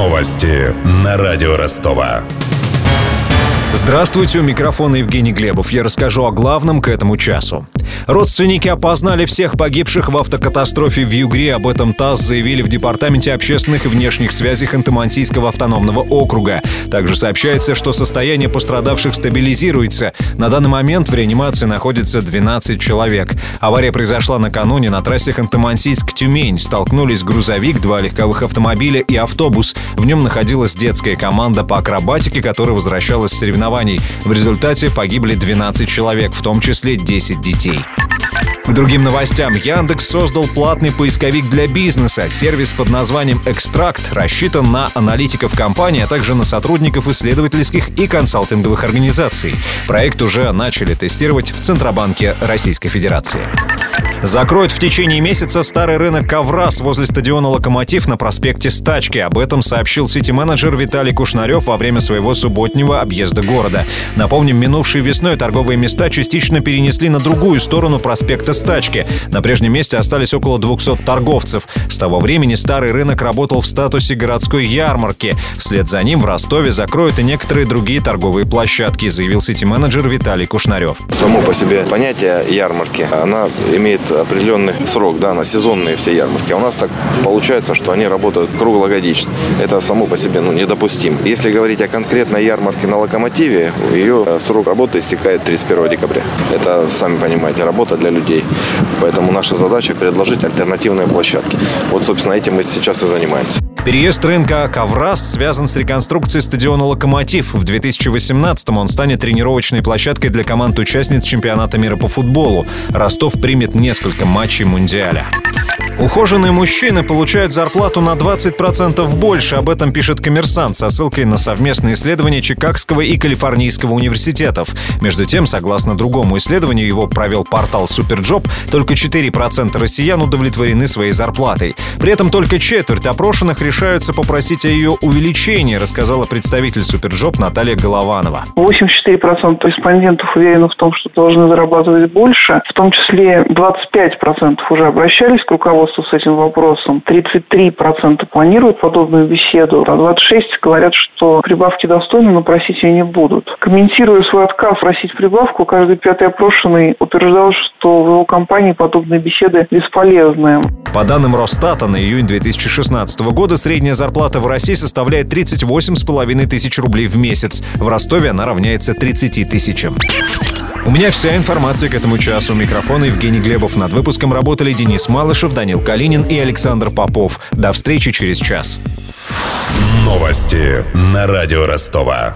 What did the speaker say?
Новости на радио Ростова. Здравствуйте, у микрофона Евгений Глебов. Я расскажу о главном к этому часу. Родственники опознали всех погибших в автокатастрофе в Югре. Об этом ТАСС заявили в Департаменте общественных и внешних связей Ханты-Мансийского автономного округа. Также сообщается, что состояние пострадавших стабилизируется. На данный момент в реанимации находится 12 человек. Авария произошла накануне на трассе Ханты-Мансийск-Тюмень. Столкнулись грузовик, два легковых автомобиля и автобус. В нем находилась детская команда по акробатике, которая возвращалась с соревнований. В результате погибли 12 человек, в том числе 10 детей. К другим новостям. Яндекс создал платный поисковик для бизнеса. Сервис под названием «Экстракт» рассчитан на аналитиков компании, а также на сотрудников исследовательских и консалтинговых организаций. Проект уже начали тестировать в Центробанке Российской Федерации. Закроют в течение месяца старый рынок Коврас возле стадиона «Локомотив» на проспекте Стачки. Об этом сообщил сити-менеджер Виталий Кушнарев во время своего субботнего объезда города. Напомним, минувшей весной торговые места частично перенесли на другую сторону проспекта Стачки. На прежнем месте остались около 200 торговцев. С того времени старый рынок работал в статусе городской ярмарки. Вслед за ним в Ростове закроют и некоторые другие торговые площадки, заявил сити-менеджер Виталий Кушнарев. Само по себе понятие ярмарки, она имеет определенный срок, да, на сезонные все ярмарки. А у нас так получается, что они работают круглогодично. Это само по себе ну, недопустимо. Если говорить о конкретной ярмарке на локомотиве, ее э, срок работы истекает 31 декабря. Это, сами понимаете, работа для людей. Поэтому наша задача предложить альтернативные площадки. Вот, собственно, этим мы сейчас и занимаемся. Переезд рынка Коврас связан с реконструкцией стадиона «Локомотив». В 2018-м он станет тренировочной площадкой для команд-участниц чемпионата мира по футболу. Ростов примет несколько матчей Мундиаля. Ухоженные мужчины получают зарплату на 20% больше. Об этом пишет «Коммерсант» со ссылкой на совместные исследования Чикагского и Калифорнийского университетов. Между тем, согласно другому исследованию, его провел портал SuperJob, только 4% россиян удовлетворены своей зарплатой. При этом только четверть опрошенных решаются попросить о ее увеличении, рассказала представитель SuperJob Наталья Голованова. 84% респондентов уверены в том, что должны зарабатывать больше. В том числе 25% уже обращались к руководству руководству с этим вопросом. 33% планируют подобную беседу, а 26% говорят, что прибавки достойны, но просить ее не будут. Комментируя свой отказ просить прибавку, каждый пятый опрошенный утверждал, что в его компании подобные беседы бесполезны. По данным Росстата, на июнь 2016 года средняя зарплата в России составляет 38,5 тысяч рублей в месяц. В Ростове она равняется 30 тысячам. У меня вся информация к этому часу. Микрофон Евгений Глебов. Над выпуском работали Денис Малышев, Данил Калинин и Александр Попов. До встречи через час. Новости на радио Ростова.